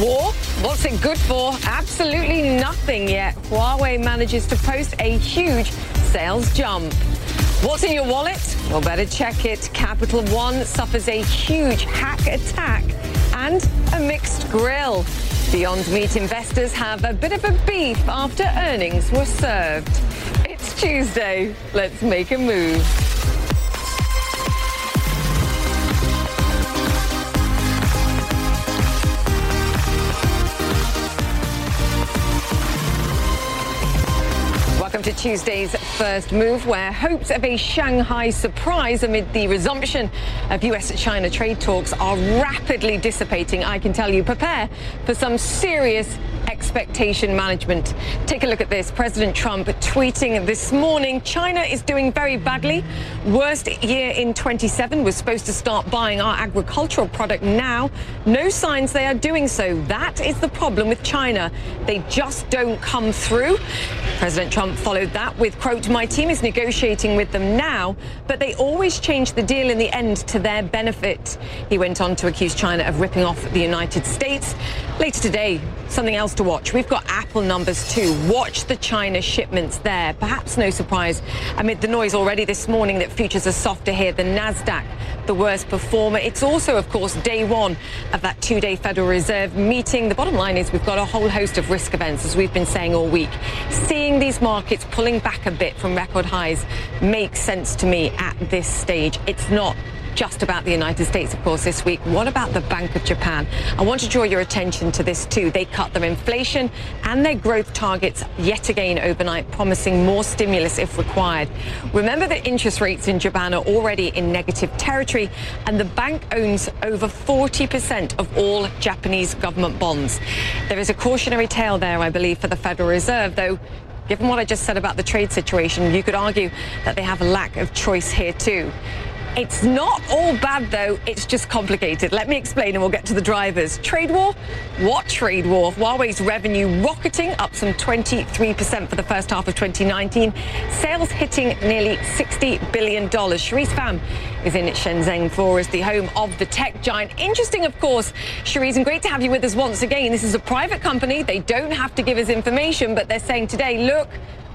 War? What's it good for? Absolutely nothing yet. Huawei manages to post a huge sales jump. What's in your wallet? Well, better check it. Capital One suffers a huge hack attack and a mixed grill. Beyond Meat investors have a bit of a beef after earnings were served. It's Tuesday. Let's make a move. Welcome to Tuesday's first move, where hopes of a Shanghai surprise amid the resumption of US China trade talks are rapidly dissipating. I can tell you, prepare for some serious expectation management. Take a look at this. President Trump tweeting this morning China is doing very badly. Worst year in 27 We're supposed to start buying our agricultural product now. No signs they are doing so. That is the problem with China. They just don't come through. President Trump followed that with, quote, my team is negotiating with them now, but they always change the deal in the end to their benefit. He went on to accuse China of ripping off the United States. Later today, something else to watch. We've got Apple numbers too. Watch the China shipments there. Perhaps no surprise amid the noise already this morning that futures are softer here than NASDAQ, the worst performer. It's also, of course, day one of that two day Federal Reserve meeting. The bottom line is we've got a whole host of risk events, as we've been saying all week. Seeing these markets pulling back a bit from record highs makes sense to me at this stage. It's not just about the United States, of course, this week. What about the Bank of Japan? I want to draw your attention to this too. They cut their inflation and their growth targets yet again overnight, promising more stimulus if required. Remember that interest rates in Japan are already in negative territory, and the bank owns over 40% of all Japanese government bonds. There is a cautionary tale there, I believe, for the Federal Reserve, though Given what I just said about the trade situation, you could argue that they have a lack of choice here too. It's not all bad, though. It's just complicated. Let me explain and we'll get to the drivers. Trade war? What trade war? Huawei's revenue rocketing up some 23% for the first half of 2019. Sales hitting nearly $60 billion. Sherisse Pham is in Shenzhen for us, the home of the tech giant. Interesting, of course, Sherisse, and great to have you with us once again. This is a private company. They don't have to give us information, but they're saying today, look,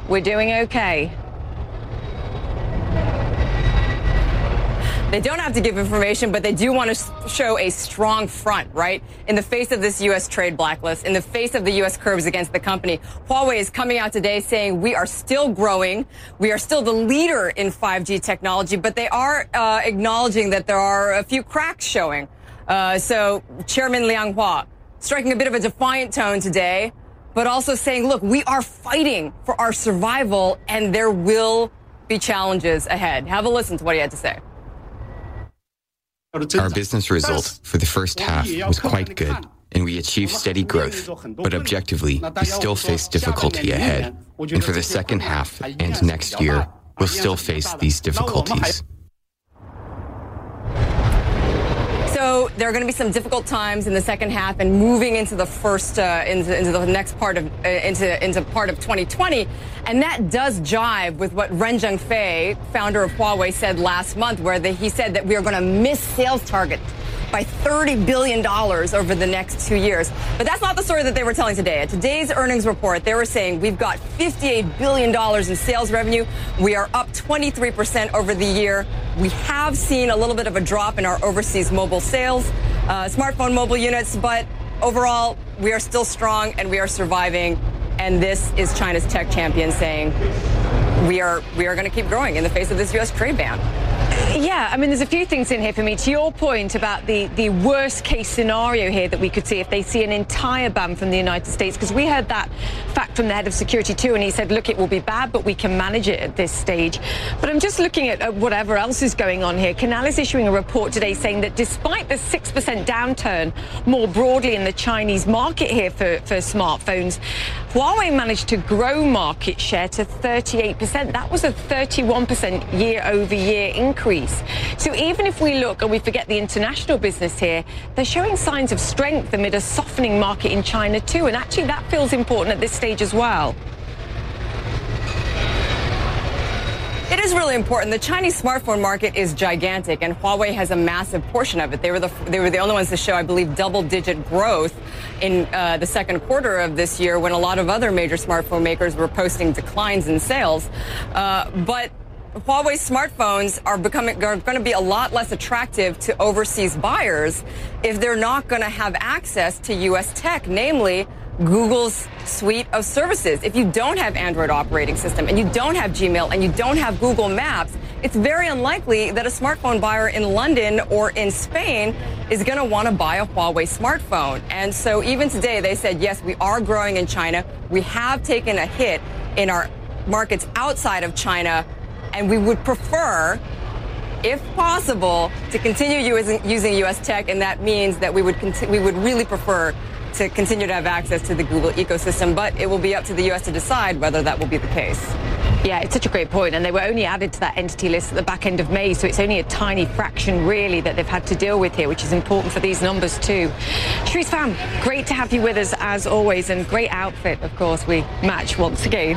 we're doing okay. They don't have to give information, but they do want to show a strong front, right? In the face of this U.S. trade blacklist, in the face of the U.S. curbs against the company, Huawei is coming out today saying we are still growing. We are still the leader in 5G technology, but they are uh, acknowledging that there are a few cracks showing. Uh, so Chairman Liang Hua striking a bit of a defiant tone today, but also saying, look, we are fighting for our survival and there will be challenges ahead. Have a listen to what he had to say. Our business result for the first half was quite good, and we achieved steady growth. But objectively, we still face difficulty ahead. And for the second half and next year, we'll still face these difficulties. So there are going to be some difficult times in the second half and moving into the first uh, into, into, the next part of uh, into into part of 2020, and that does jive with what Ren Zhengfei, founder of Huawei, said last month, where the, he said that we are going to miss sales targets by $30 billion over the next two years. But that's not the story that they were telling today. At today's earnings report, they were saying we've got $58 billion in sales revenue. We are up 23% over the year. We have seen a little bit of a drop in our overseas mobile sales, uh, smartphone mobile units, but overall, we are still strong and we are surviving. And this is China's tech champion saying we are we are going to keep growing in the face of this U.S. trade ban. Yeah, I mean, there's a few things in here for me. To your point about the, the worst case scenario here that we could see if they see an entire ban from the United States, because we heard that fact from the head of security too, and he said, look, it will be bad, but we can manage it at this stage. But I'm just looking at, at whatever else is going on here. Canalys issuing a report today saying that despite the 6% downturn more broadly in the Chinese market here for, for smartphones, Huawei managed to grow market share to 38%. That was a 31% year over year increase. So even if we look and we forget the international business here, they're showing signs of strength amid a softening market in China too. And actually that feels important at this stage as well. It is really important. The Chinese smartphone market is gigantic, and Huawei has a massive portion of it. They were the they were the only ones to show, I believe, double-digit growth in uh, the second quarter of this year, when a lot of other major smartphone makers were posting declines in sales. Uh, but Huawei smartphones are becoming are going to be a lot less attractive to overseas buyers if they're not going to have access to U.S. tech, namely Google's suite of services. If you don't have Android operating system and you don't have Gmail and you don't have Google Maps, it's very unlikely that a smartphone buyer in London or in Spain is going to want to buy a Huawei smartphone. And so even today they said, yes, we are growing in China. We have taken a hit in our markets outside of China and we would prefer if possible, to continue using, U.S. tech, and that means that we would we would really prefer to continue to have access to the Google ecosystem, but it will be up to the U.S. to decide whether that will be the case. Yeah, it's such a great point, and they were only added to that entity list at the back end of May, so it's only a tiny fraction, really, that they've had to deal with here, which is important for these numbers too. Sherisse Pham, great to have you with us as always, and great outfit, of course. We match once again.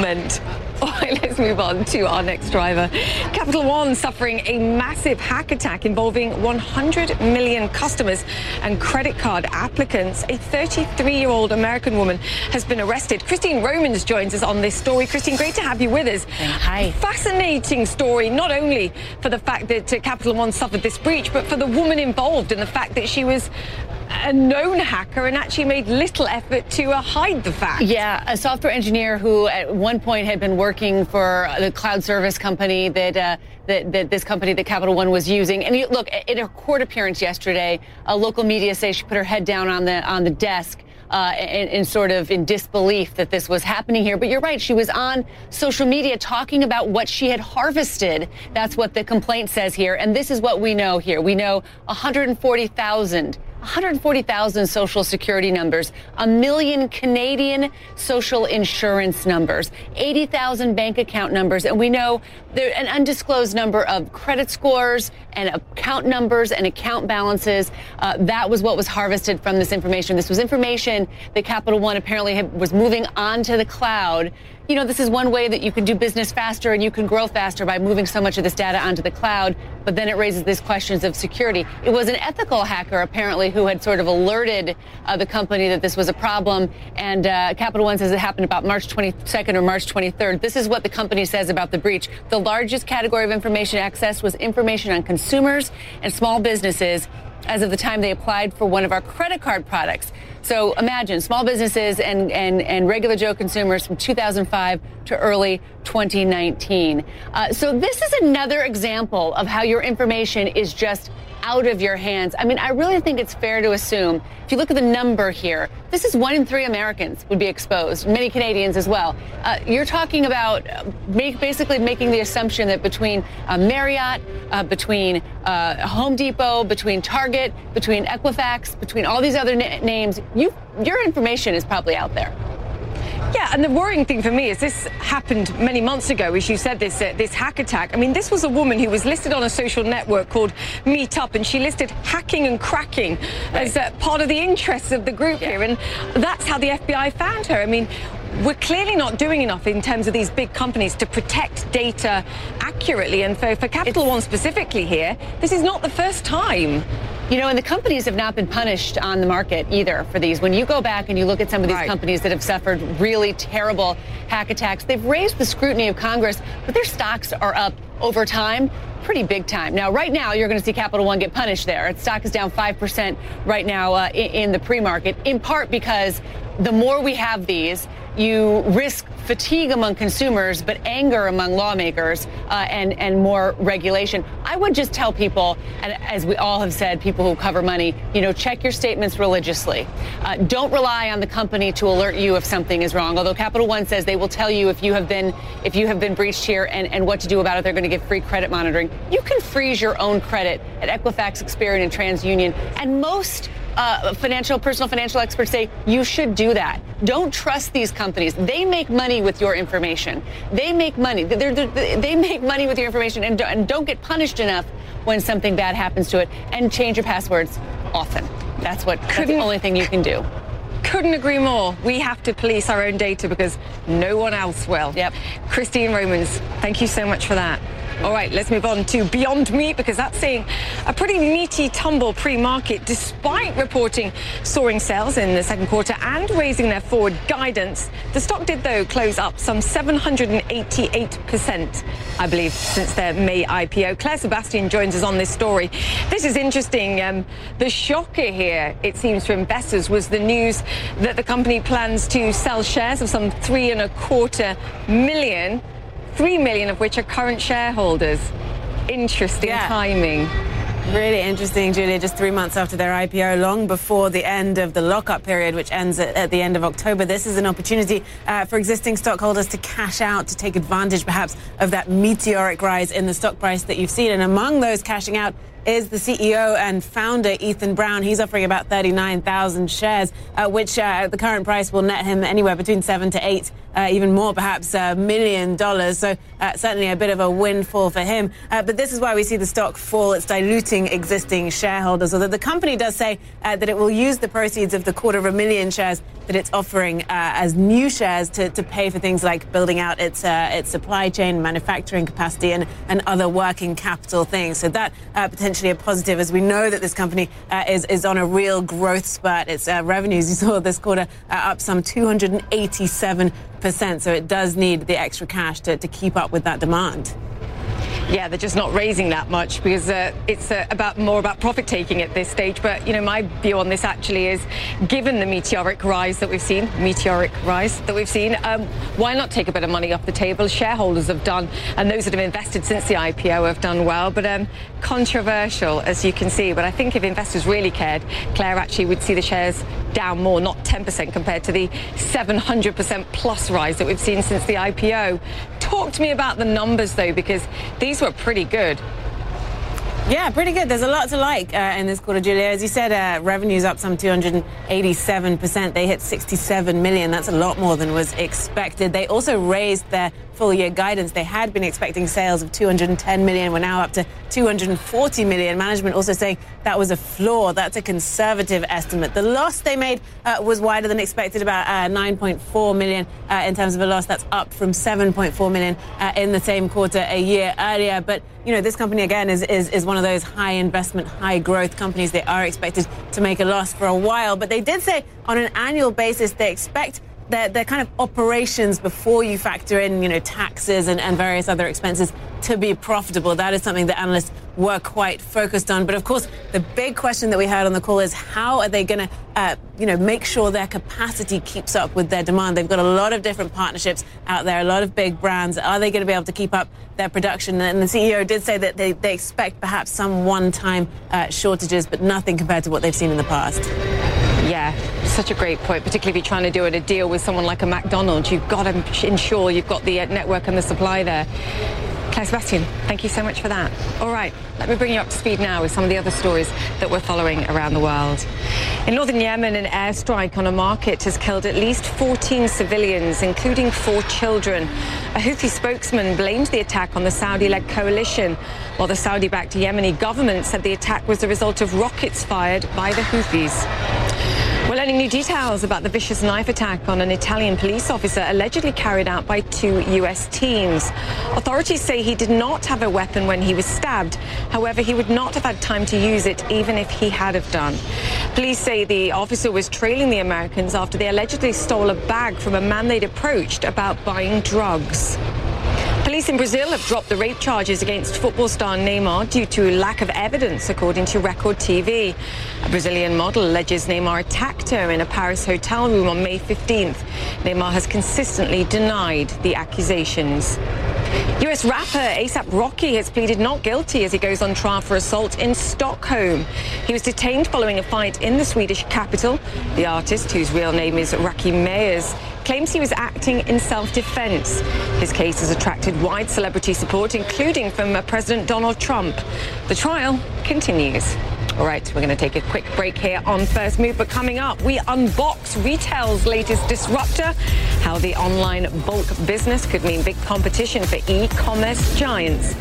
Meant all right, let's move on to our next driver. Capital One suffering a massive hack attack involving 100 million customers and credit card applicants. A 33-year-old American woman has been arrested. Christine Romans joins us on this story. Christine, great to have you with us. Hi. Fascinating story, not only for the fact that uh, Capital One suffered this breach, but for the woman involved and the fact that she was a known hacker and actually made little effort to uh, hide the fact. Yeah, a software engineer who at one point had been working for the cloud service company that, uh, that, that, this company that Capital One was using. And you, look, in her court appearance yesterday, a local media say she put her head down on the on the desk. Uh, in, in, sort of in disbelief that this was happening here. But you're right. She was on social media talking about what she had harvested. That's what the complaint says here. And this is what we know here. We know 140,000 140,000 social security numbers, a million Canadian social insurance numbers, 80,000 bank account numbers, and we know there an undisclosed number of credit scores and account numbers and account balances. Uh, that was what was harvested from this information. This was information that Capital One apparently was moving onto the cloud you know, this is one way that you can do business faster and you can grow faster by moving so much of this data onto the cloud. But then it raises these questions of security. It was an ethical hacker, apparently, who had sort of alerted uh, the company that this was a problem. And uh, Capital One says it happened about March 22nd or March 23rd. This is what the company says about the breach. The largest category of information accessed was information on consumers and small businesses as of the time they applied for one of our credit card products. So imagine small businesses and, and, and regular Joe consumers from 2005 to early 2019. Uh, so this is another example of how your information is just out of your hands. I mean, I really think it's fair to assume, if you look at the number here, this is one in three Americans would be exposed, many Canadians as well. Uh, you're talking about uh, make, basically making the assumption that between uh, Marriott, uh, between uh, Home Depot, between Target, between Equifax, between all these other na- names, you, your information is probably out there. Yeah, and the worrying thing for me is this happened many months ago, as you said, this uh, this hack attack. I mean, this was a woman who was listed on a social network called Meetup, and she listed hacking and cracking right. as uh, part of the interests of the group yeah. here, and that's how the FBI found her. I mean, we're clearly not doing enough in terms of these big companies to protect data accurately. And for, for Capital it's, One specifically here, this is not the first time. You know, and the companies have not been punished on the market either for these. When you go back and you look at some of these right. companies that have suffered really terrible hack attacks, they've raised the scrutiny of Congress, but their stocks are up over time pretty big time. Now, right now, you're going to see Capital One get punished there. Its stock is down 5% right now uh, in, in the pre market, in part because the more we have these, you risk fatigue among consumers, but anger among lawmakers uh, and, and more regulation. I would just tell people, and as we all have said, people who cover money, you know, check your statements religiously. Uh, don't rely on the company to alert you if something is wrong. Although Capital One says they will tell you if you have been if you have been breached here and, and what to do about it. They're going to give free credit monitoring. You can freeze your own credit at Equifax, Experian, and TransUnion. And most uh, financial, personal financial experts say you should do that. Don't trust these companies. They make money with your information. They make money. They're, they're, they make money with your information and, and don't get punished enough when something bad happens to it. And change your passwords often. That's what. That's the only thing you can do. Couldn't agree more. We have to police our own data because no one else will. Yep. Christine Romans, thank you so much for that. All right, let's move on to Beyond Meat because that's seeing a pretty meaty tumble pre-market despite reporting soaring sales in the second quarter and raising their forward guidance. The stock did, though, close up some 788%, I believe, since their May IPO. Claire Sebastian joins us on this story. This is interesting. Um, the shocker here, it seems, for investors was the news that the company plans to sell shares of some three and a quarter million 3 million of which are current shareholders. Interesting yeah. timing. Really interesting, Julia. Just three months after their IPO, long before the end of the lockup period, which ends at, at the end of October. This is an opportunity uh, for existing stockholders to cash out, to take advantage perhaps of that meteoric rise in the stock price that you've seen. And among those cashing out is the CEO and founder, Ethan Brown. He's offering about 39,000 shares, uh, which uh, at the current price will net him anywhere between seven to eight, uh, even more, perhaps a million dollars. So uh, certainly a bit of a windfall for him. Uh, but this is why we see the stock fall. It's diluting existing shareholders. Although the company does say uh, that it will use the proceeds of the quarter of a million shares that it's offering as new shares to, to pay for things like building out its its supply chain, manufacturing capacity, and, and other working capital things. So that potentially potentially a positive as we know that this company uh, is, is on a real growth spurt. Its uh, revenues, you saw this quarter, uh, up some 287%. So it does need the extra cash to, to keep up with that demand. Yeah, they're just not raising that much because uh, it's uh, about more about profit taking at this stage. But you know, my view on this actually is, given the meteoric rise that we've seen, meteoric rise that we've seen, um, why not take a bit of money off the table? Shareholders have done, and those that have invested since the IPO have done well. But um, controversial, as you can see. But I think if investors really cared, Claire actually would see the shares down more, not 10% compared to the 700% plus rise that we've seen since the IPO. Talk to me about the numbers though, because these were pretty good. Yeah, pretty good. There's a lot to like uh, in this quarter, Julia. As you said, uh, revenue's up some 287%. They hit 67 million. That's a lot more than was expected. They also raised their full year guidance. They had been expecting sales of 210 million. We're now up to 240 million. Management also saying that was a flaw. That's a conservative estimate. The loss they made uh, was wider than expected, about uh, 9.4 million uh, in terms of a loss. That's up from 7.4 million uh, in the same quarter a year earlier. But you know, this company again is, is is one of those high investment, high growth companies. They are expected to make a loss for a while, but they did say on an annual basis they expect their, their kind of operations before you factor in, you know, taxes and, and various other expenses to be profitable. That is something that analysts were quite focused on. But of course, the big question that we had on the call is how are they going to, uh, you know, make sure their capacity keeps up with their demand? They've got a lot of different partnerships out there, a lot of big brands. Are they going to be able to keep up their production? And the CEO did say that they, they expect perhaps some one-time uh, shortages, but nothing compared to what they've seen in the past. Yeah, such a great point, particularly if you're trying to do a deal with someone like a McDonald's. You've got to ensure you've got the uh, network and the supply there. Claire Sebastian, thank you so much for that. All right, let me bring you up to speed now with some of the other stories that we're following around the world. In northern Yemen, an airstrike on a market has killed at least 14 civilians, including four children. A Houthi spokesman blamed the attack on the Saudi-led coalition, while the Saudi-backed Yemeni government said the attack was the result of rockets fired by the Houthis. We're learning new details about the vicious knife attack on an Italian police officer allegedly carried out by two U.S. teams. Authorities say he did not have a weapon when he was stabbed. However, he would not have had time to use it even if he had have done. Police say the officer was trailing the Americans after they allegedly stole a bag from a man they'd approached about buying drugs. Police in Brazil have dropped the rape charges against football star Neymar due to lack of evidence, according to Record TV. A Brazilian model alleges Neymar attacked her in a Paris hotel room on May 15th. Neymar has consistently denied the accusations. US rapper ASAP Rocky has pleaded not guilty as he goes on trial for assault in Stockholm. He was detained following a fight in the Swedish capital. The artist, whose real name is Rocky Meyers, claims he was acting in self-defense. His case has attracted wide celebrity support, including from uh, President Donald Trump. The trial continues. All right, we're going to take a quick break here on First Move, but coming up, we unbox retail's latest disruptor, how the online bulk business could mean big competition for e-commerce giants.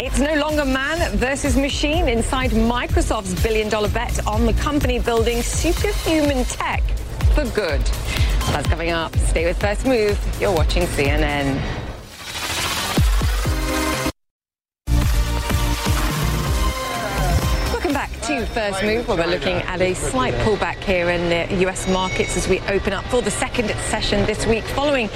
It's no longer man versus machine inside Microsoft's billion dollar bet on the company building superhuman tech for good. That's coming up. Stay with First Move. You're watching CNN. To First Move, where we're looking at a slight pullback here in the US markets as we open up for the second session this week, following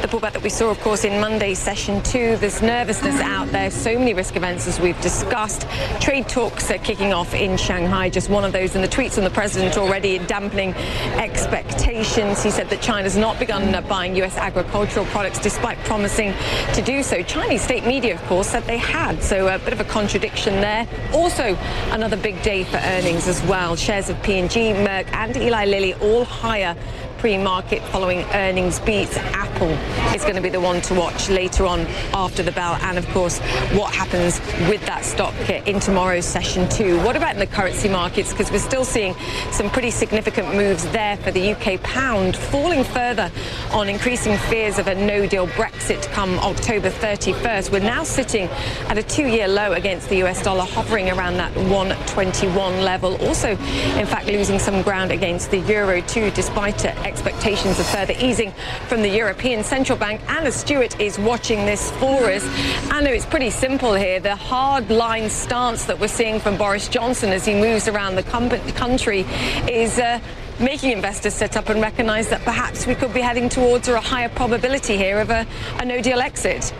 the pullback that we saw, of course, in Monday's session too. There's nervousness out there, so many risk events as we've discussed. Trade talks are kicking off in Shanghai, just one of those, and the tweets from the president already dampening expectations. He said that China's not begun buying US agricultural products despite promising to do so. Chinese state media, of course, said they had, so a bit of a contradiction there. Also, another big day for earnings as well. Shares of P&G, Merck and Eli Lilly all higher pre-market following earnings beats. Apple is going to be the one to watch later on after the bell. And of course, what happens with that stock in tomorrow's session too. What about in the currency markets? Because we're still seeing some pretty significant moves there for the UK pound, falling further on increasing fears of a no-deal Brexit come October 31st. We're now sitting at a two-year low against the US dollar, hovering around that 121 level. Also, in fact, losing some ground against the euro too, despite expectations of further easing from the European Central Bank. Anna Stewart is watching this for us. Anna, it's pretty simple here. The hard line stance that we're seeing from Boris Johnson as he moves around the country is. Uh, making investors sit up and recognize that perhaps we could be heading towards or a higher probability here of a, a no deal exit.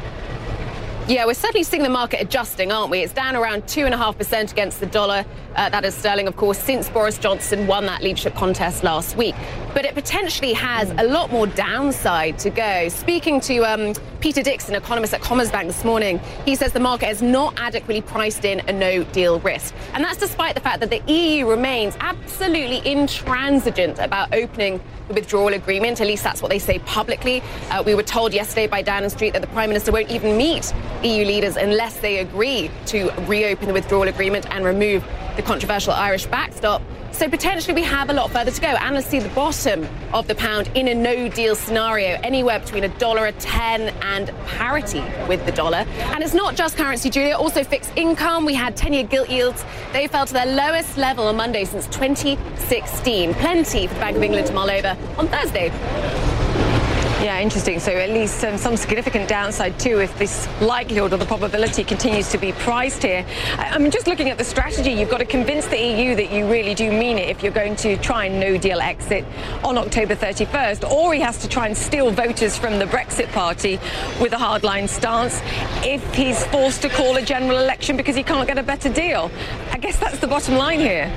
Yeah, we're certainly seeing the market adjusting, aren't we? It's down around 2.5% against the dollar. Uh, that is sterling, of course, since Boris Johnson won that leadership contest last week. But it potentially has a lot more downside to go. Speaking to um, Peter Dixon, economist at Commerzbank this morning, he says the market has not adequately priced in a no deal risk. And that's despite the fact that the EU remains absolutely intransigent about opening the withdrawal agreement. At least that's what they say publicly. Uh, we were told yesterday by Downing Street that the Prime Minister won't even meet EU leaders unless they agree to reopen the withdrawal agreement and remove the controversial Irish backstop. So potentially we have a lot further to go. Analysts see the bottom of the pound in a no deal scenario, anywhere between a dollar a 10 and parity with the dollar. And it's not just currency, Julia, also fixed income. We had 10 year gilt yields. They fell to their lowest level on Monday since 2016. Plenty for the Bank of England to mull over on Thursday. Yeah, interesting. So at least um, some significant downside too if this likelihood or the probability continues to be priced here. I, mean, just looking at the strategy. You've got to convince the EU that you really do mean it if you're going to try and no deal exit on October 31st, or he has to try and steal voters from the Brexit party with a hardline stance if he's forced to call a general election because he can't get a better deal. Guess that's the bottom line here.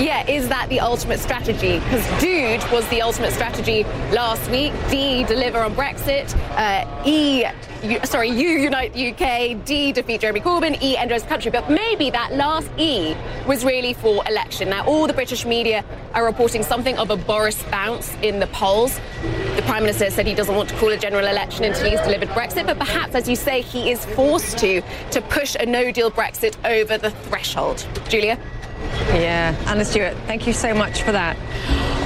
Yeah, is that the ultimate strategy? Because dude was the ultimate strategy last week. D, deliver on Brexit. Uh, e, Sorry, U, unite UK. D, defeat Jeremy Corbyn. E, enter as country. But maybe that last E was really for election. Now, all the British media are reporting something of a Boris bounce in the polls. The Prime Minister said he doesn't want to call a general election until he's delivered Brexit, but perhaps, as you say, he is forced to to push a no-deal Brexit over the threshold. Julia? Yeah, Anna Stewart, thank you so much for that.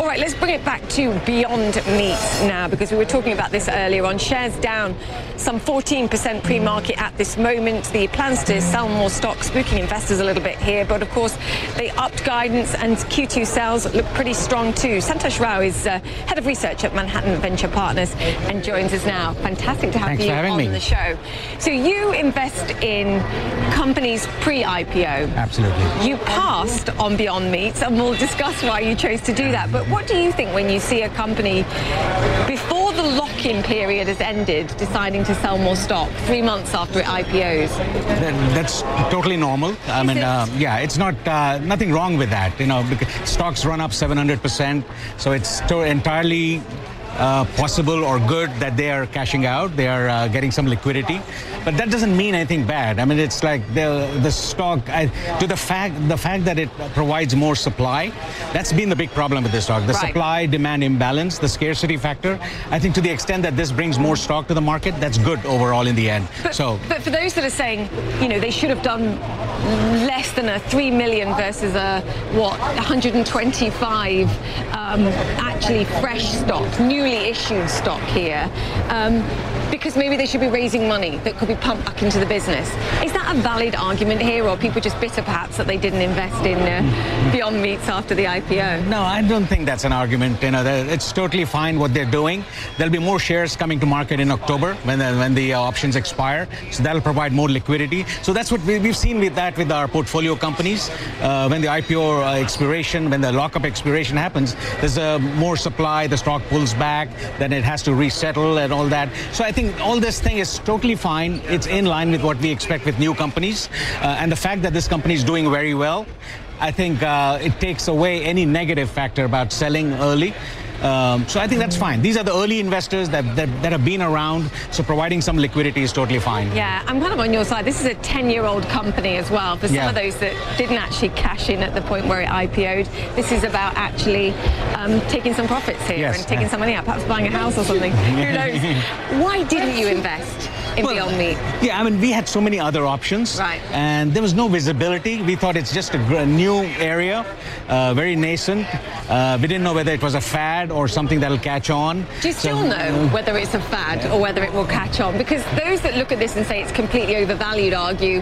All right, let's bring it back to Beyond Meat now because we were talking about this earlier on. Shares down some 14% pre-market at this moment. The plans to sell more stock spooking investors a little bit here, but of course they upped guidance and Q2 sales look pretty strong too. Santosh Rao is uh, head of research at Manhattan Venture Partners and joins us now. Fantastic to have Thanks you on me. the show. So you invest in companies pre-IPO. Absolutely. You passed on Beyond Meat, and we'll discuss why you chose to do that. But what do you think when you see a company before the lock-in period has ended, deciding to sell more stock three months after it IPOs? That's totally normal. I mean, uh, yeah, it's not uh, nothing wrong with that. You know, because stocks run up 700 percent, so it's entirely uh, possible or good that they are cashing out, they are uh, getting some liquidity. But that doesn't mean anything bad. I mean, it's like the the stock I, to the fact the fact that it provides more supply. That's been the big problem with this stock. The right. supply demand imbalance, the scarcity factor. I think to the extent that this brings more stock to the market, that's good overall in the end. But, so, but for those that are saying, you know, they should have done less than a three million versus a what 125 um, actually fresh stock, newly issued stock here. Um, because maybe they should be raising money that could be pumped back into the business. Is that a valid argument here, or people just bitter perhaps that they didn't invest in uh, Beyond Meats after the IPO? No, I don't think that's an argument. You know, it's totally fine what they're doing. There'll be more shares coming to market in October when the, when the uh, options expire, so that'll provide more liquidity. So that's what we, have seen with that with our portfolio companies. Uh, when the IPO uh, expiration, when the lockup expiration happens, there's uh, more supply, the stock pulls back, then it has to resettle and all that. So I think think all this thing is totally fine. It's in line with what we expect with new companies. Uh, and the fact that this company is doing very well, I think uh, it takes away any negative factor about selling early. Um, so I think that's fine. These are the early investors that, that, that, have been around, so providing some liquidity is totally fine. Yeah, I'm kind of on your side. This is a 10-year-old company as well. For some yeah. of those that didn't actually cash in at the point where it IPO'd, this is about actually um, taking some profits here yes. and taking some money out, perhaps buying a house or something. Who knows? Why didn't you invest? In well, Beyond Meat? Yeah, I mean, we had so many other options. Right. And there was no visibility. We thought it's just a new area, uh, very nascent. Uh, we didn't know whether it was a fad or something that'll catch on. Do you still so, know uh, whether it's a fad or whether it will catch on? Because those that look at this and say it's completely overvalued argue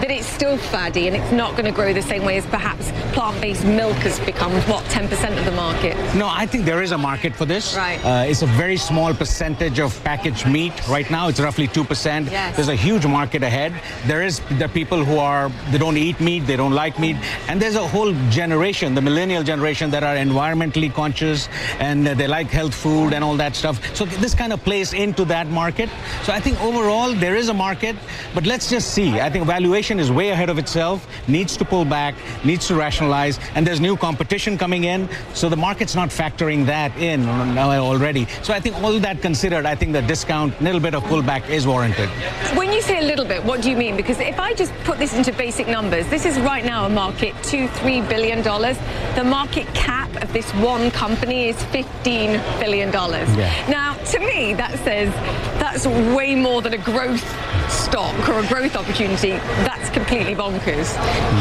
that it's still faddy and it's not going to grow the same way as perhaps plant-based milk has become, what, 10% of the market? No, I think there is a market for this. Right. Uh, it's a very small percentage of packaged meat. Right now, it's roughly 2%. Yes. There's a huge market ahead. There is the people who are, they don't eat meat, they don't like meat. And there's a whole generation, the millennial generation that are environmentally conscious and they like health food and all that stuff. So this kind of plays into that market. So I think overall there is a market, but let's just see. I think valuation is way ahead of itself, needs to pull back, needs to rationalize, and there's new competition coming in. So the market's not factoring that in uh, already. So I think all that considered, I think the discount, a little bit of pullback is warranted. When you say a little bit, what do you mean? Because if I just put this into basic numbers, this is right now a market two, three billion dollars. The market cap of this one company is $15 billion. Yeah. Now, to me, that says that's way more than a growth stock or a growth opportunity. That's completely bonkers.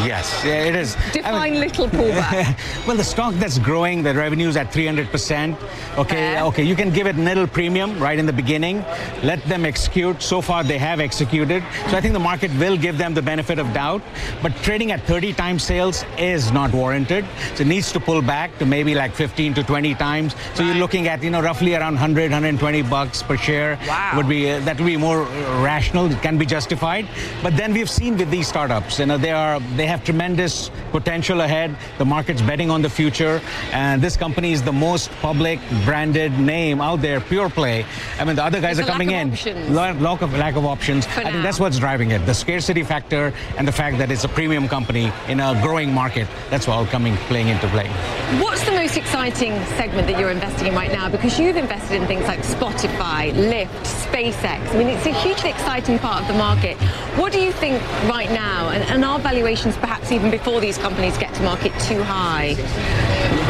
Yes, it is. Define I mean, little pullback. well, the stock that's growing, the revenue's at 300%. Okay, okay, you can give it little premium right in the beginning. Let them execute. So far, they have executed. So I think the market will give them the benefit of doubt. But trading at 30 times sales is not warranted. So it needs to pull back to maybe like 15 to 20 times. So right. you're looking at, you know, roughly around 100, 120 bucks per share. Wow. Would be uh, that would be more rational. Can be justified. But then we've seen with these startups, you know, they are they have tremendous potential ahead. The market's betting on the future, and this company is the most public branded name out there, pure play. I mean, the other guys There's are coming in. Lack of lack of options. For I now. think that's what's driving it. The scarcity factor and the fact that it's a premium company in a growing market. That's all coming playing into play. What's the most exciting segment that you're investing in right now? Because you've invested in things like Spotify, Lyft, SpaceX. I mean, it's a hugely exciting part of the market. What do you think right now? And, and are valuations perhaps even before these companies get to market too high?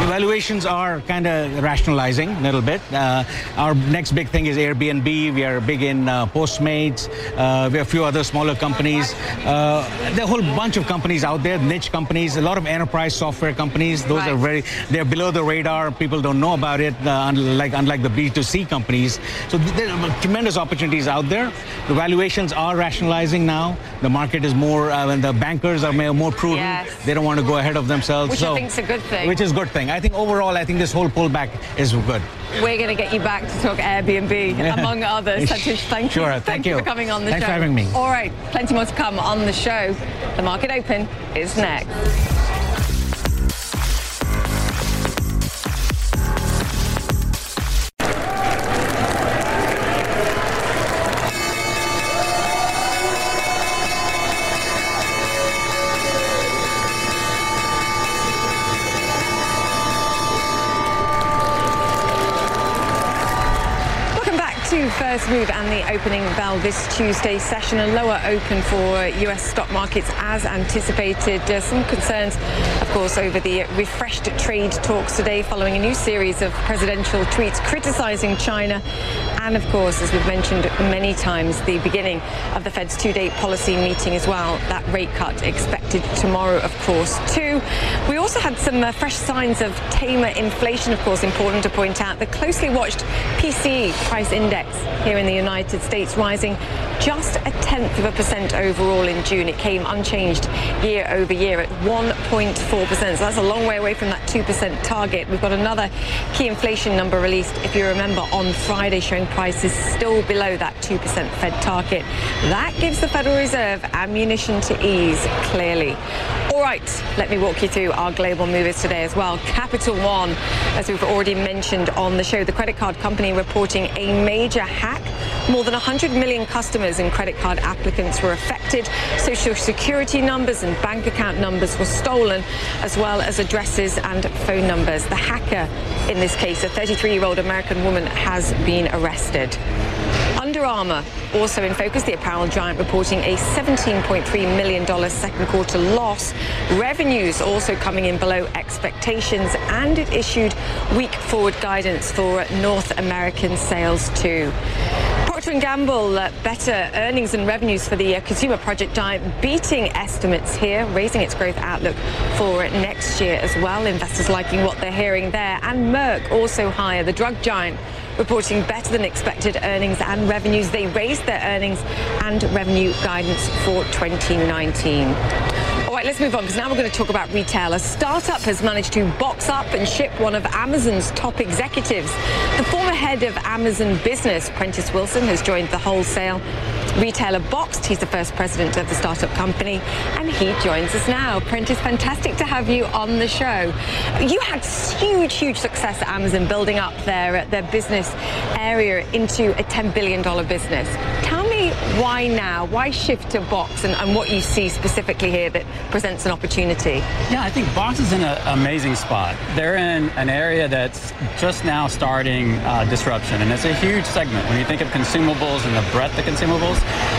Valuations are kind of rationalizing a little bit. Uh, our next big thing is Airbnb. We are big in uh, Postmates. Uh, we have a few other smaller companies. Uh, there are a whole bunch of companies out there, niche companies, a lot of enterprise software companies. Those right. are very, they're below the radar. People don't know about it, uh, unlike, unlike the B2C companies. So there are tremendous opportunities out there. The valuations are rationalizing now. The market is more, uh, and the bankers are more prudent. Yes. They don't want to go ahead of themselves. Which so, I think is a good thing. Which is a good thing. I think overall, I think this whole pullback is good. We're going to get you back to talk Airbnb, among others. Satish, thank you. Sure, thank, thank you. for coming on the Thanks show. Thanks for having me. All right, plenty more to come on the show. The Market Open is next. Move and the opening bell this Tuesday session. A lower open for US stock markets as anticipated. Uh, some concerns, course, over the refreshed trade talks today following a new series of presidential tweets criticizing China. And of course, as we've mentioned many times, the beginning of the Fed's two-day policy meeting as well. That rate cut expected tomorrow, of course, too. We also had some uh, fresh signs of tamer inflation, of course, important to point out. The closely watched PCE price index here in the United States rising just a tenth of a percent overall in June. It came unchanged year over year at 1.4%. So that's a long way away from that 2% target. We've got another key inflation number released, if you remember, on Friday showing prices still below that 2% Fed target. That gives the Federal Reserve ammunition to ease, clearly. All right, let me walk you through our global movers today as well. Capital One, as we've already mentioned on the show, the credit card company reporting a major hack. More than 100 million customers and credit card applicants were affected. Social security numbers and bank account numbers were stolen, as well as addresses and phone numbers. The hacker, in this case, a 33 year old American woman, has been arrested. Under Armour, also in focus, the apparel giant reporting a $17.3 million second quarter loss. Revenues also coming in below expectations, and it issued weak forward guidance for North American sales too. Procter & Gamble, uh, better earnings and revenues for the uh, consumer project giant, beating estimates here, raising its growth outlook for next year as well. Investors liking what they're hearing there. And Merck also higher, the drug giant reporting better than expected earnings and revenues. They raised their earnings and revenue guidance for 2019. All right, let's move on because now we're going to talk about retail. A startup has managed to box up and ship one of Amazon's top executives. The former head of Amazon Business, Prentice Wilson, has joined the wholesale retailer Boxed. He's the first president of the startup company, and he joins us now. Prentice, fantastic to have you on the show. You had huge, huge success at Amazon building up their, their business area into a $10 billion business. Tell me why now? Why shift to Box and, and what you see specifically here that presents an opportunity? Yeah, I think Box is in an amazing spot. They're in an area that's just now starting uh, disruption, and it's a huge segment. When you think of consumables and the breadth of consumables,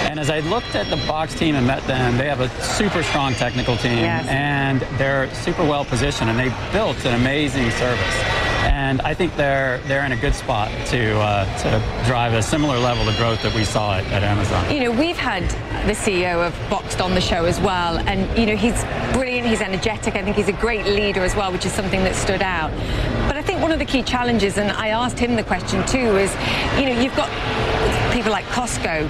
and as I looked at the Box team and met them, they have a super strong technical team, yes. and they're super well positioned, and they built an amazing service. And I think they're they're in a good spot to uh, to drive a similar level of growth that we saw at, at Amazon. You know, we've had the CEO of Boxed on the show as well, and you know he's brilliant, he's energetic. I think he's a great leader as well, which is something that stood out. But I think one of the key challenges, and I asked him the question too, is you know you've got people like Costco,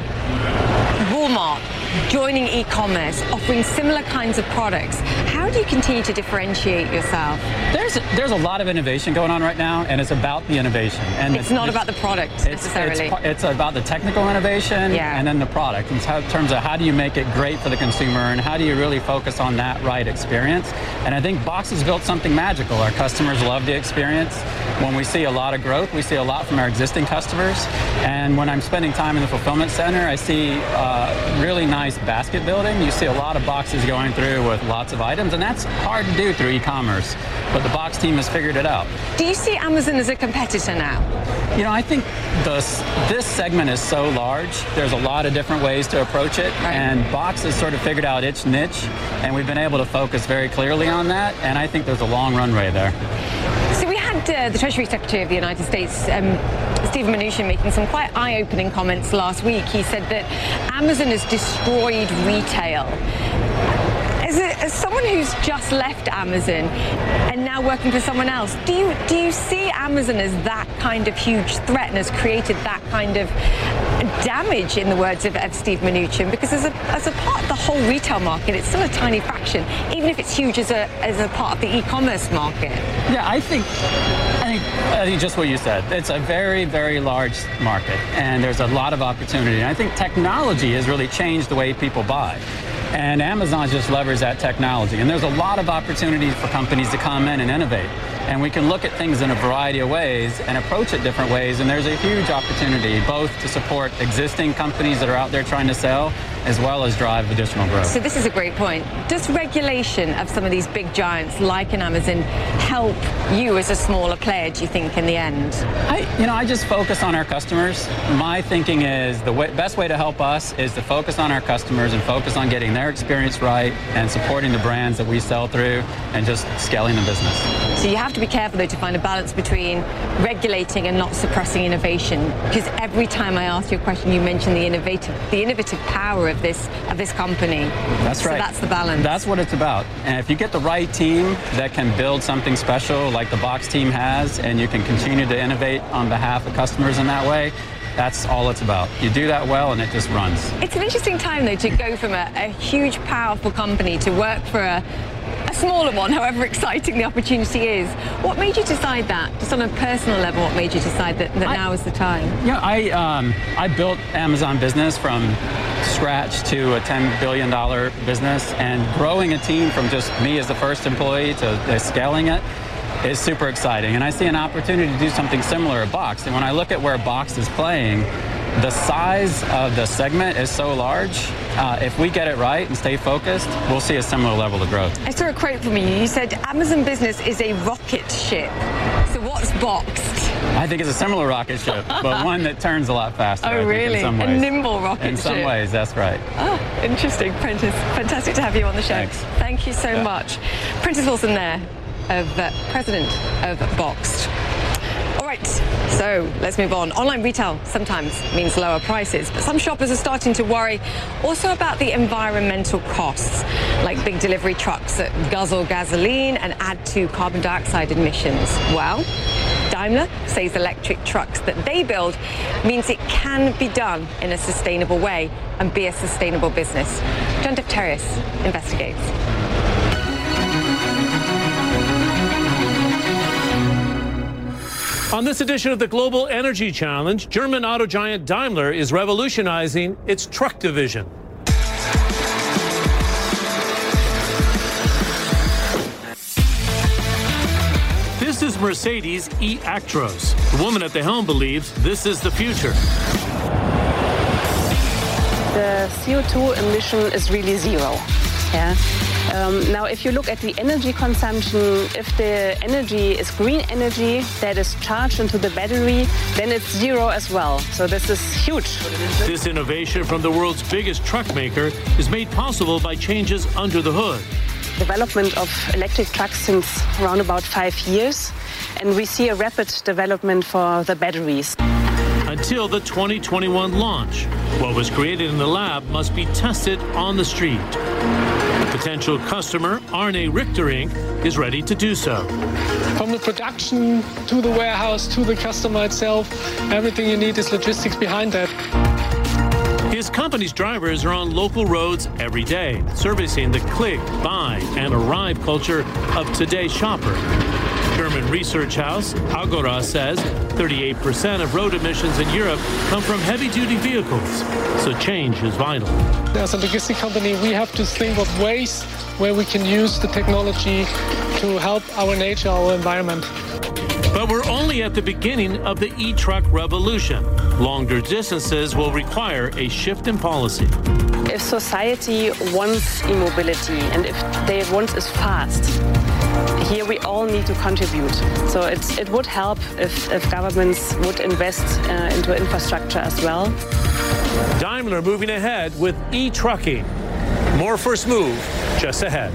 Walmart joining e-commerce, offering similar kinds of products. How do you continue to differentiate yourself? There's a, there's a lot of innovation going on right now, and it's about the innovation. And it's, not about the product it's, necessarily. It's, it's, about the technical innovation yeah. and then the product in terms of how do you make it great for the consumer and how do you really focus on that right experience. And I think Box has built something magical. Our customers love the experience. When we see a lot of growth, we see a lot from our existing customers. And when I'm spending time in the fulfillment center, I see uh, really nice nice basket building. You see a lot of boxes going through with lots of items, and that's hard to do through e-commerce. But the box team has figured it out. Do you see Amazon as a competitor now? You know, I think this, this segment is so large. There's a lot of different ways to approach it, right. and Box has sort of figured out its niche, and we've been able to focus very clearly on that. And I think there's a long runway there. Had uh, the Treasury Secretary of the United States, um, Steven Mnuchin, making some quite eye-opening comments last week. He said that Amazon has destroyed retail. As, a, as, someone who's just left Amazon and now working for someone else, do you do you see Amazon as that kind of huge threat and has created that kind of damage, in the words of, of Steve Mnuchin? Because as a, as a part of the whole retail market, it's still a tiny fraction, even if it's huge as a as a part of the e-commerce market. Yeah, I think I think, I think just what you said. It's a very, very large market, and there's a lot of opportunity. And I think technology has really changed the way people buy. And Amazon just levers that technology. And there's a lot of opportunities for companies to come in and innovate. And we can look at things in a variety of ways and approach it different ways. And there's a huge opportunity both to support existing companies that are out there trying to sell as well as drive additional growth. So this is a great point. Does regulation of some of these big giants like an Amazon help you as a smaller player, do you think, in the end? I, you know, I just focus on our customers. My thinking is the way, best way to help us is to focus on our customers and focus on getting their experience right and supporting the brands that we sell through and just scaling the business. So you have to be careful, though, to find a balance between regulating and not suppressing innovation. Because every time I ask you a question, you mention the innovative, the innovative power of this of this company. That's so right. that's the balance. That's what it's about. And if you get the right team that can build something special like the Box team has, and you can continue to innovate on behalf of customers in that way, that's all it's about. You do that well, and it just runs. It's an interesting time, though, to go from a, a huge, powerful company to work for a, a smaller one, however exciting the opportunity is. What made you decide that? Just on a personal level, what made you decide that, that I- now is the time? Yeah, I um, I built Amazon business from scratch to a $10 billion business, and growing a team from just me as the first employee to scaling it is super exciting. And I see an opportunity to do something similar at Box. And when I look at where Box is playing, the size of the segment is so large. Uh, if we get it right and stay focused, we'll see a similar level of growth. I saw a quote from you. You said Amazon Business is a rocket ship. So what's boxed? I think it's a similar rocket ship, but one that turns a lot faster. I Oh, think, really? In some A nimble rocket ship. In some ship. ways, that's right. Oh, interesting, Prentice. Fantastic to have you on the show. Thanks. Thank you so Yeah. much. Prentice Wilson there, of uh, president of Boxed. So let's move on. Online retail sometimes means lower prices, but some shoppers are starting to worry also about the environmental costs, like big delivery trucks that guzzle gasoline and add to carbon dioxide emissions. Well, Daimler says electric trucks that they build means it can be done in a sustainable way and be a sustainable business. John Defterios investigates. On this edition of the Global Energy Challenge, German auto giant Daimler is revolutionizing its truck division. This is Mercedes e-Actros. The woman at the helm believes this is the future. The CO2 emission is really zero. Yeah. Um, now, if you look at the energy consumption, if the energy is green energy that is charged into the battery, then it's zero as well. So this is huge. This innovation from the world's biggest truck maker is made possible by changes under the hood. Development of electric trucks since around about five years, and we see a rapid development for the batteries. Until the 2021 launch. What was created in the lab must be tested on the street. Potential customer Arne Richtering is ready to do so. From the production to the warehouse to the customer itself, everything you need is logistics behind that. His company's drivers are on local roads every day, servicing the click, buy, and arrive culture of today's shopper. German research house Agora says 38% of road emissions in Europe come from heavy duty vehicles, so change is vital. As a logistic company, we have to think of ways where we can use the technology to help our nature, our environment. But we're only at the beginning of the e truck revolution. Longer distances will require a shift in policy. If society wants e-mobility and if they want is fast, here we all need to contribute. So it's, it would help if, if governments would invest uh, into infrastructure as well. Daimler moving ahead with e trucking. More first move just ahead.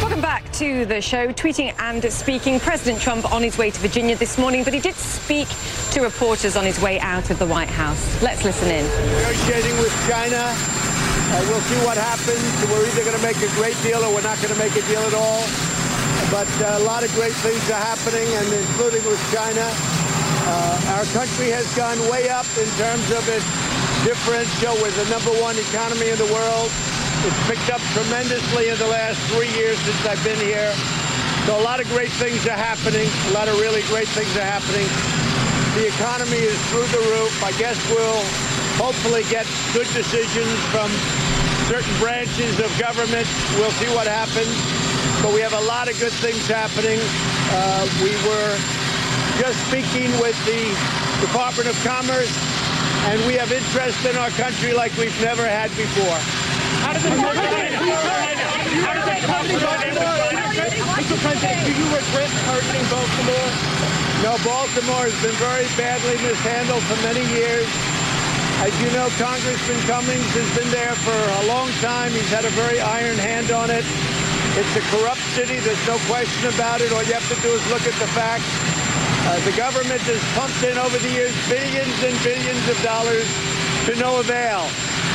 Welcome back to the show. Tweeting and speaking, President Trump on his way to Virginia this morning, but he did speak to reporters on his way out of the White House. Let's listen in. negotiating with China. Uh, we'll see what happens. We're either going to make a great deal or we're not going to make a deal at all. But uh, a lot of great things are happening, and including with China. Uh, our country has gone way up in terms of its differential. We're the number one economy in the world. It's picked up tremendously in the last three years since I've been here. So a lot of great things are happening. A lot of really great things are happening. The economy is through the roof. I guess we'll hopefully get good decisions from certain branches of government. We'll see what happens. But we have a lot of good things happening. Uh, we were just speaking with the Department of Commerce, and we have interest in our country like we've never had before. How does it How does it Mr. President, do you regret targeting Baltimore? No, Baltimore has been very badly mishandled for many years. As you know, Congressman Cummings has been there for a long time. He's had a very iron hand on it. It's a corrupt city. There's no question about it. All you have to do is look at the facts. Uh, the government has pumped in over the years billions and billions of dollars to no avail,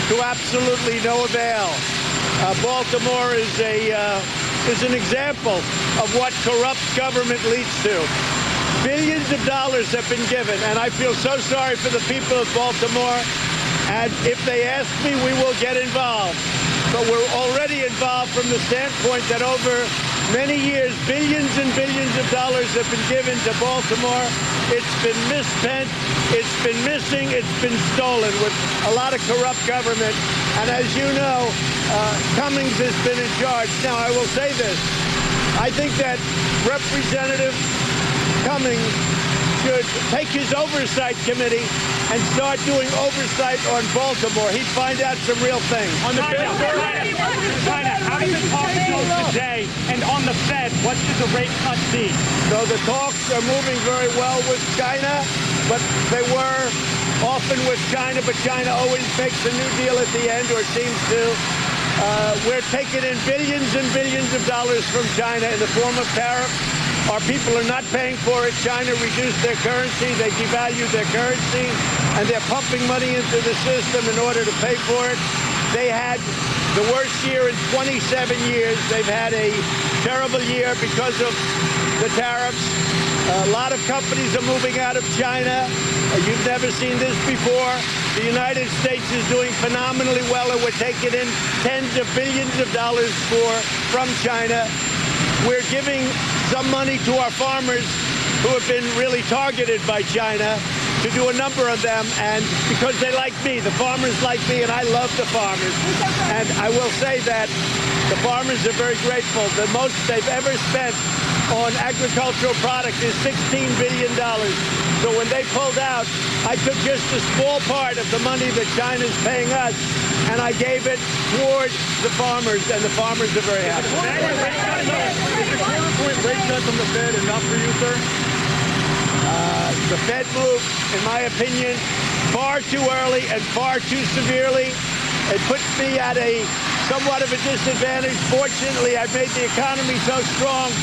to absolutely no avail. Uh, Baltimore is a uh, is an example of what corrupt government leads to. Billions of dollars have been given, and I feel so sorry for the people of Baltimore. And if they ask me, we will get involved. But we're already involved from the standpoint that over many years, billions and billions of dollars have been given to Baltimore. It's been misspent. It's been missing. It's been stolen with a lot of corrupt government. And as you know, uh, Cummings has been in charge. Now, I will say this. I think that Representative Cummings should take his oversight committee and start doing oversight on Baltimore. He'd find out some real things. On the China, China, how does the talk go today? And on the Fed, what should the rate cut be? So the talks are moving very well with China, but they were often with China, but China always makes a new deal at the end, or seems to. Uh, we're taking in billions and billions of dollars from China in the form of tariffs. Our people are not paying for it. China reduced their currency. They devalued their currency, and they're pumping money into the system in order to pay for it. They had the worst year in 27 years. They've had a terrible year because of the tariffs. A lot of companies are moving out of China. You've never seen this before. The United States is doing phenomenally well, and we're taking in tens of billions of dollars for from China. We're giving some money to our farmers who have been really targeted by China to do a number of them. And because they like me, the farmers like me, and I love the farmers. And I will say that the farmers are very grateful. The most they've ever spent on agricultural product is $16 billion. So when they pulled out, I took just a small part of the money that China's paying us, and I gave it towards the farmers, and the farmers are very happy. Is the quarter point rate cut from the Fed enough for you, sir? The Fed moved, in my opinion, far too early and far too severely. It puts me at a somewhat of a disadvantage. Fortunately, I've made the economy so strong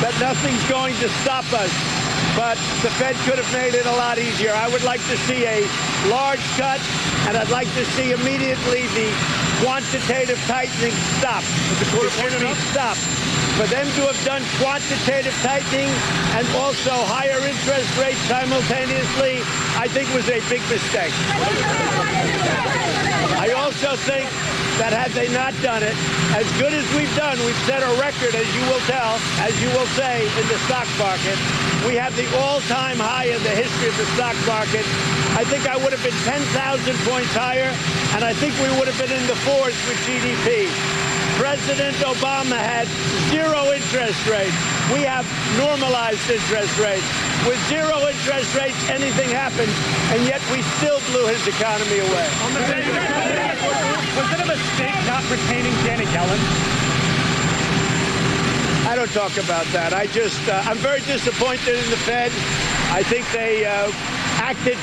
that nothing's going to stop us. But the Fed could have made it a lot easier. I would like to see a large cut, and I'd like to see immediately the quantitative tightening stop. It should be stopped. For them to have done quantitative tightening and also higher interest rates simultaneously, I think was a big mistake. I also think that had they not done it, as good as we've done, we've set a record, as you will tell, as you will say, in the stock market. We have the all-time high in the history of the stock market. I think I would have been 10,000 points higher, and I think we would have been in the fours with GDP. President Obama had zero interest rates. We have normalized interest rates. With zero interest rates, anything happens, and yet we still blew his economy away. Was it a mistake not retaining Janet Yellen? I don't talk about that. I just, uh, I'm very disappointed in the Fed. I think they uh, acted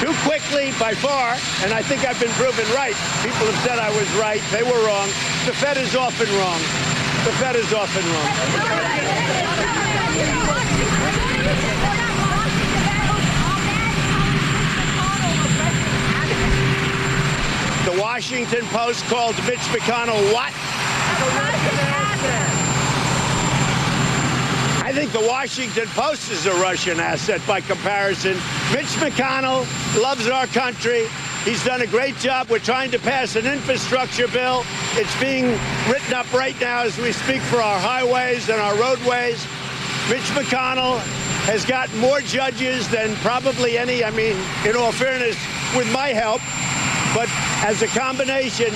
too quickly by far, and I think I've been proven right. People have said I was right. They were wrong. The Fed is often wrong. The Fed is often wrong. The Washington Post called Mitch McConnell what? I think the Washington Post is a Russian asset by comparison. Mitch McConnell loves our country. He's done a great job. We're trying to pass an infrastructure bill. It's being written up right now as we speak for our highways and our roadways. Mitch McConnell has got more judges than probably any, I mean, in all fairness, with my help. But as a combination,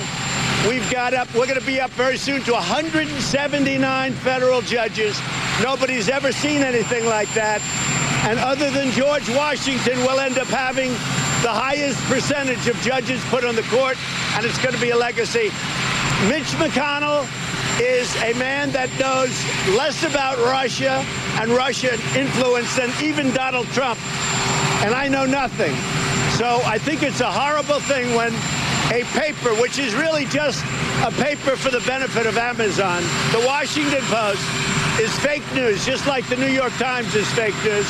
We've got up, we're going to be up very soon to 179 federal judges. Nobody's ever seen anything like that. And other than George Washington, we'll end up having the highest percentage of judges put on the court, and it's going to be a legacy. Mitch McConnell is a man that knows less about Russia and Russian influence than even Donald Trump. And I know nothing. So I think it's a horrible thing when a paper, which is really just a paper for the benefit of Amazon, the Washington Post, is fake news, just like the New York Times is fake news.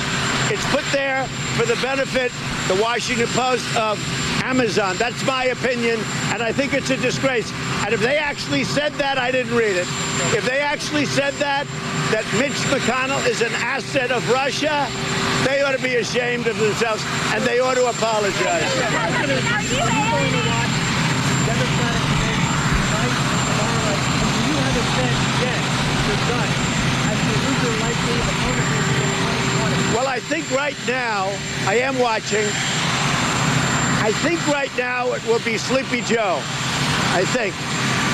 It's put there for the benefit, the Washington Post, of Amazon. That's my opinion, and I think it's a disgrace. And if they actually said that, I didn't read it. If they actually said that, that Mitch McConnell is an asset of Russia, they ought to be ashamed of themselves, and they ought to apologize. Well, I think right now, I am watching. I think right now it will be Sleepy Joe. I think.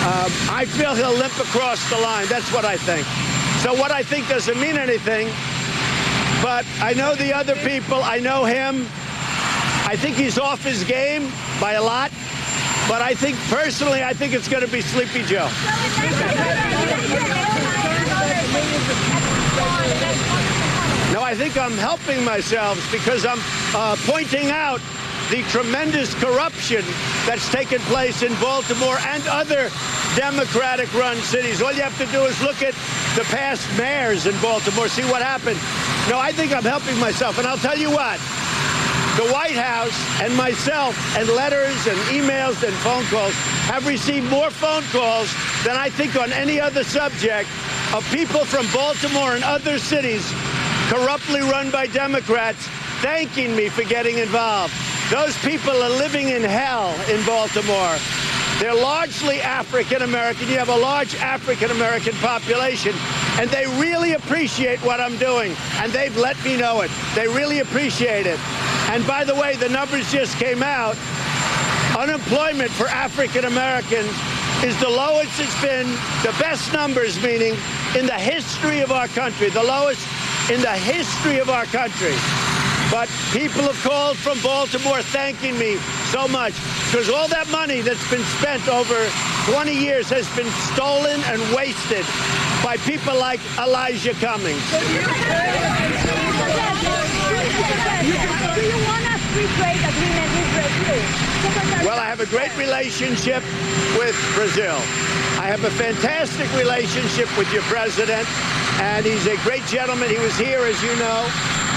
Um, I feel he'll limp across the line. That's what I think. So what I think doesn't mean anything. But I know the other people. I know him. I think he's off his game by a lot. But I think personally, I think it's going to be Sleepy Joe. I think I'm helping myself because I'm uh, pointing out the tremendous corruption that's taken place in Baltimore and other Democratic-run cities. All you have to do is look at the past mayors in Baltimore, see what happened. No, I think I'm helping myself, and I'll tell you what. The White House and myself and letters and emails and phone calls have received more phone calls than I think on any other subject of people from Baltimore and other cities corruptly run by Democrats thanking me for getting involved. Those people are living in hell in Baltimore. They're largely African American. You have a large African American population, and they really appreciate what I'm doing, and they've let me know it. They really appreciate it. And by the way, the numbers just came out. Unemployment for African Americans is the lowest it's been, the best numbers, meaning in the history of our country, the lowest in the history of our country. But people have called from Baltimore thanking me so much because all that money that's been spent over 20 years has been stolen and wasted by people like Elijah Cummings. Do you want a free trade agreement with Brazil? Well, I have a great relationship with Brazil. I have a fantastic relationship with your president, and he's a great gentleman. He was here, as you know.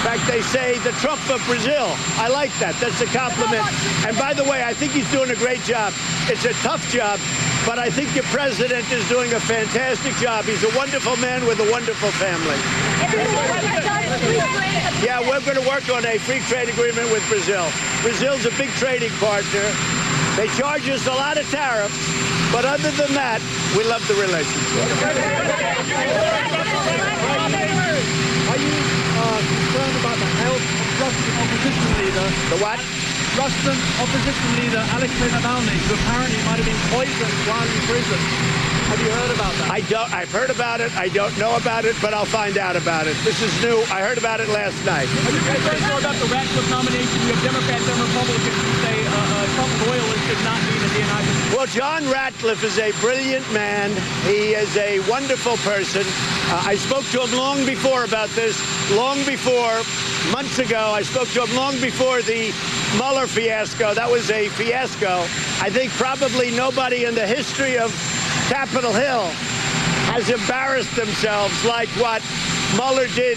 In fact, they say the Trump of Brazil. I like that. That's a compliment. And by the way, I think he's doing a great job. It's a tough job, but I think your president is doing a fantastic job. He's a wonderful man with a wonderful family. Yeah, we're going to work on a free trade agreement with Brazil. Brazil's a big trading partner. They charge us a lot of tariffs, but other than that, we love the relationship. Are you uh, concerned about the health of Russian opposition leader? The what? Russian opposition leader Alexei Navalny, who apparently might have been poisoned while in prison. Have you heard about that? I don't. I've heard about it. I don't know about it, but I'll find out about it. This is new. I heard about it last night. Are you concerned more about the Ratcliffe nomination? You have Democrats and Republicans who say uh, uh, Trump loyalists did not that the United Well, John Ratcliffe is a brilliant man. He is a wonderful person. Uh, I spoke to him long before about this, long before, months ago. I spoke to him long before the Mueller fiasco. That was a fiasco. I think probably nobody in the history of Capitol Hill has embarrassed themselves like what Mueller did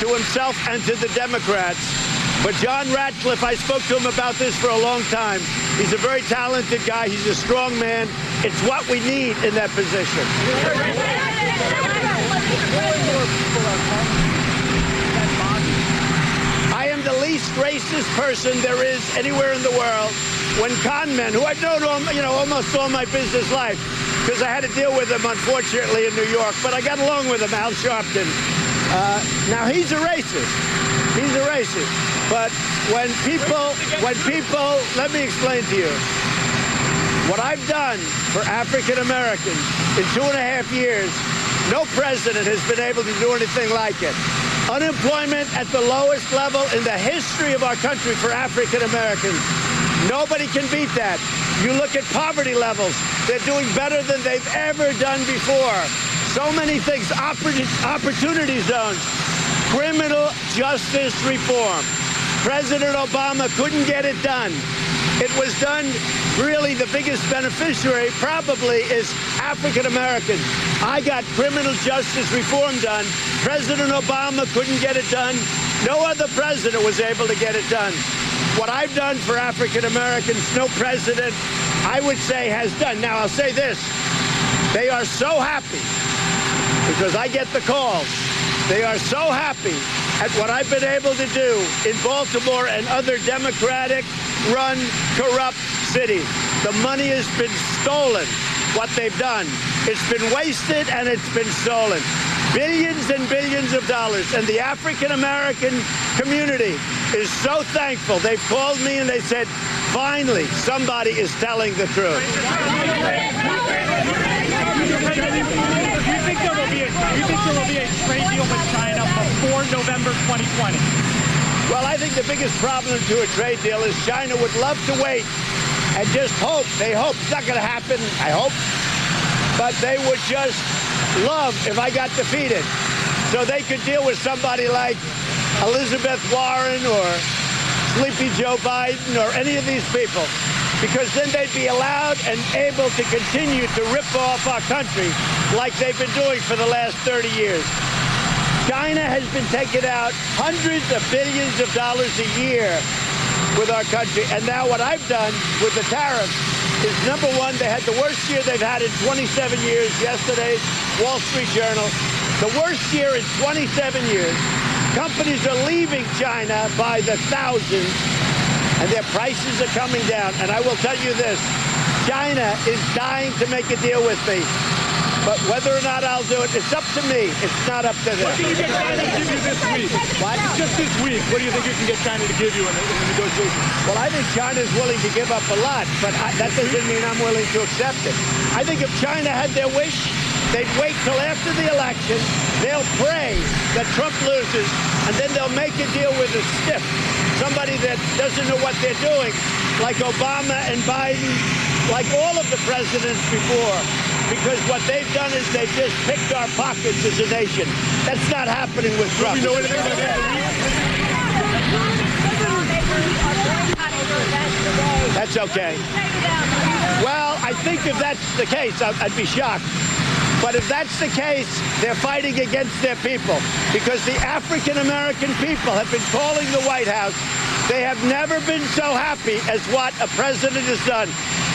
to himself and to the Democrats. But John Ratcliffe, I spoke to him about this for a long time. He's a very talented guy. He's a strong man. It's what we need in that position. I am the least racist person there is anywhere in the world. When con men, who I've known you know, almost all my business life, because I had to deal with them, unfortunately, in New York, but I got along with them, Al Sharpton. Uh, now, he's a racist. He's a racist. But when people, when people, let me explain to you. What I've done for African Americans in two and a half years, no president has been able to do anything like it. Unemployment at the lowest level in the history of our country for African Americans. Nobody can beat that. You look at poverty levels, they're doing better than they've ever done before. So many things, opportunity zones, criminal justice reform. President Obama couldn't get it done. It was done, really, the biggest beneficiary probably is African Americans. I got criminal justice reform done. President Obama couldn't get it done. No other president was able to get it done. What I've done for African Americans, no president, I would say, has done. Now, I'll say this. They are so happy because I get the calls. They are so happy at what I've been able to do in Baltimore and other Democratic run corrupt cities. The money has been stolen, what they've done. It's been wasted and it's been stolen. Billions and billions of dollars. And the African American community is so thankful. They've called me and they said, finally, somebody is telling the truth. Do you think there will a, do you think there will be a trade deal with China before November 2020? Well, I think the biggest problem to a trade deal is China would love to wait and just hope. They hope. It's not going to happen, I hope. But they would just love if I got defeated. So they could deal with somebody like Elizabeth Warren or Sleepy Joe Biden or any of these people. Because then they'd be allowed and able to continue to rip off our country like they've been doing for the last 30 years. China has been taking out hundreds of billions of dollars a year with our country. And now what I've done with the tariffs is number one, they had the worst year they've had in 27 years. yesterday, Wall Street Journal, the worst year in 27 years. Companies are leaving China by the thousands, and their prices are coming down. And I will tell you this, China is dying to make a deal with me. But whether or not I'll do it, it's up to me. It's not up to them. What can you get China to give you this week? What? Just this week, what do you think you can get China to give you in the, in the negotiations? Well, I think China's willing to give up a lot, but I, that doesn't mean I'm willing to accept it. I think if China had their wish, they'd wait till after the election. They'll pray that Trump loses, and then they'll make a deal with a stiff, somebody that doesn't know what they're doing, like Obama and Biden, like all of the presidents before because what they've done is they've just picked our pockets as a nation. That's not happening with Trump. Do we know anything about that? That's okay. Well, I think if that's the case, I'd be shocked. But if that's the case, they're fighting against their people because the African American people have been calling the White House. They have never been so happy as what a president has done.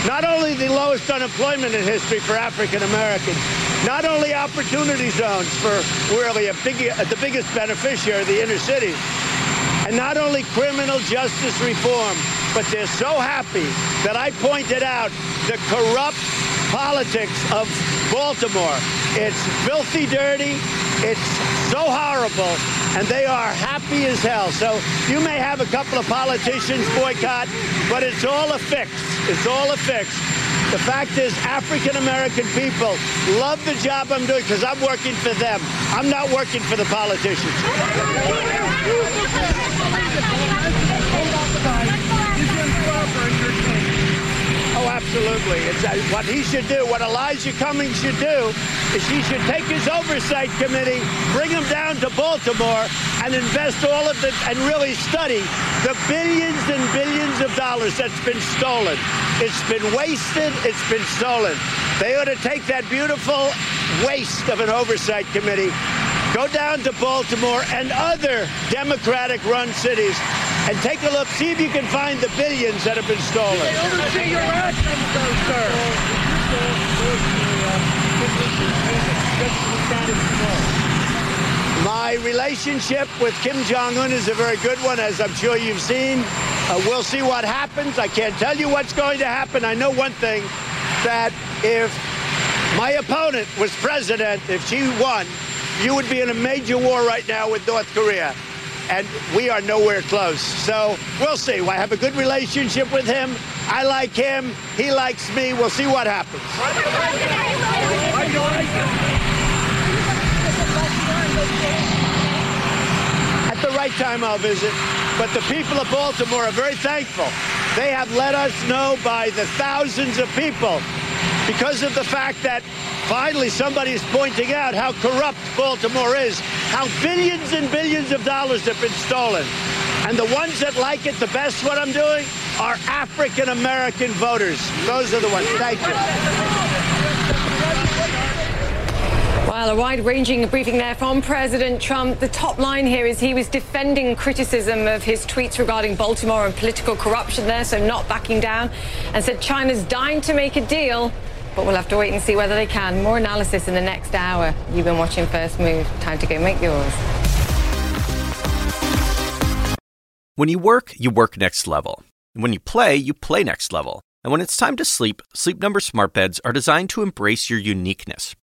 Not only the lowest unemployment in history for African Americans, not only opportunity zones for really big, uh, the biggest beneficiary, the inner cities, and not only criminal justice reform, but they're so happy that I pointed out the corrupt politics of Baltimore. It's filthy dirty. It's so horrible, and they are happy as hell. So you may have a couple of politicians boycott, but it's all a fix. It's all a fix. The fact is, African American people love the job I'm doing because I'm working for them. I'm not working for the politicians. Absolutely. It's uh, what he should do, what Elijah Cummings should do, is he should take his oversight committee, bring them down to Baltimore, and invest all of the, and really study the billions and billions of dollars that's been stolen. It's been wasted. It's been stolen. They ought to take that beautiful waste of an oversight committee, go down to Baltimore and other Democratic-run cities and take a look, see if you can find the billions that have been stolen. They oversee your actions, though, sir. My relationship with Kim Jong-un is a very good one, as I'm sure you've seen. Uh, we'll see what happens. I can't tell you what's going to happen. I know one thing, that if my opponent was president, if she won, you would be in a major war right now with North Korea. And we are nowhere close. So we'll see. I have a good relationship with him. I like him. He likes me. We'll see what happens. At the right time, I'll visit. But the people of Baltimore are very thankful. They have let us know by the thousands of people because of the fact that finally somebody is pointing out how corrupt Baltimore is, how billions and billions of dollars have been stolen. And the ones that like it the best, what I'm doing, are African American voters. Those are the ones. Thank you. Well, a wide ranging briefing there from President Trump. The top line here is he was defending criticism of his tweets regarding Baltimore and political corruption there, so not backing down, and said China's dying to make a deal. But we'll have to wait and see whether they can. More analysis in the next hour. You've been watching First Move. Time to go make yours. When you work, you work next level. And when you play, you play next level. And when it's time to sleep, Sleep Number smart beds are designed to embrace your uniqueness,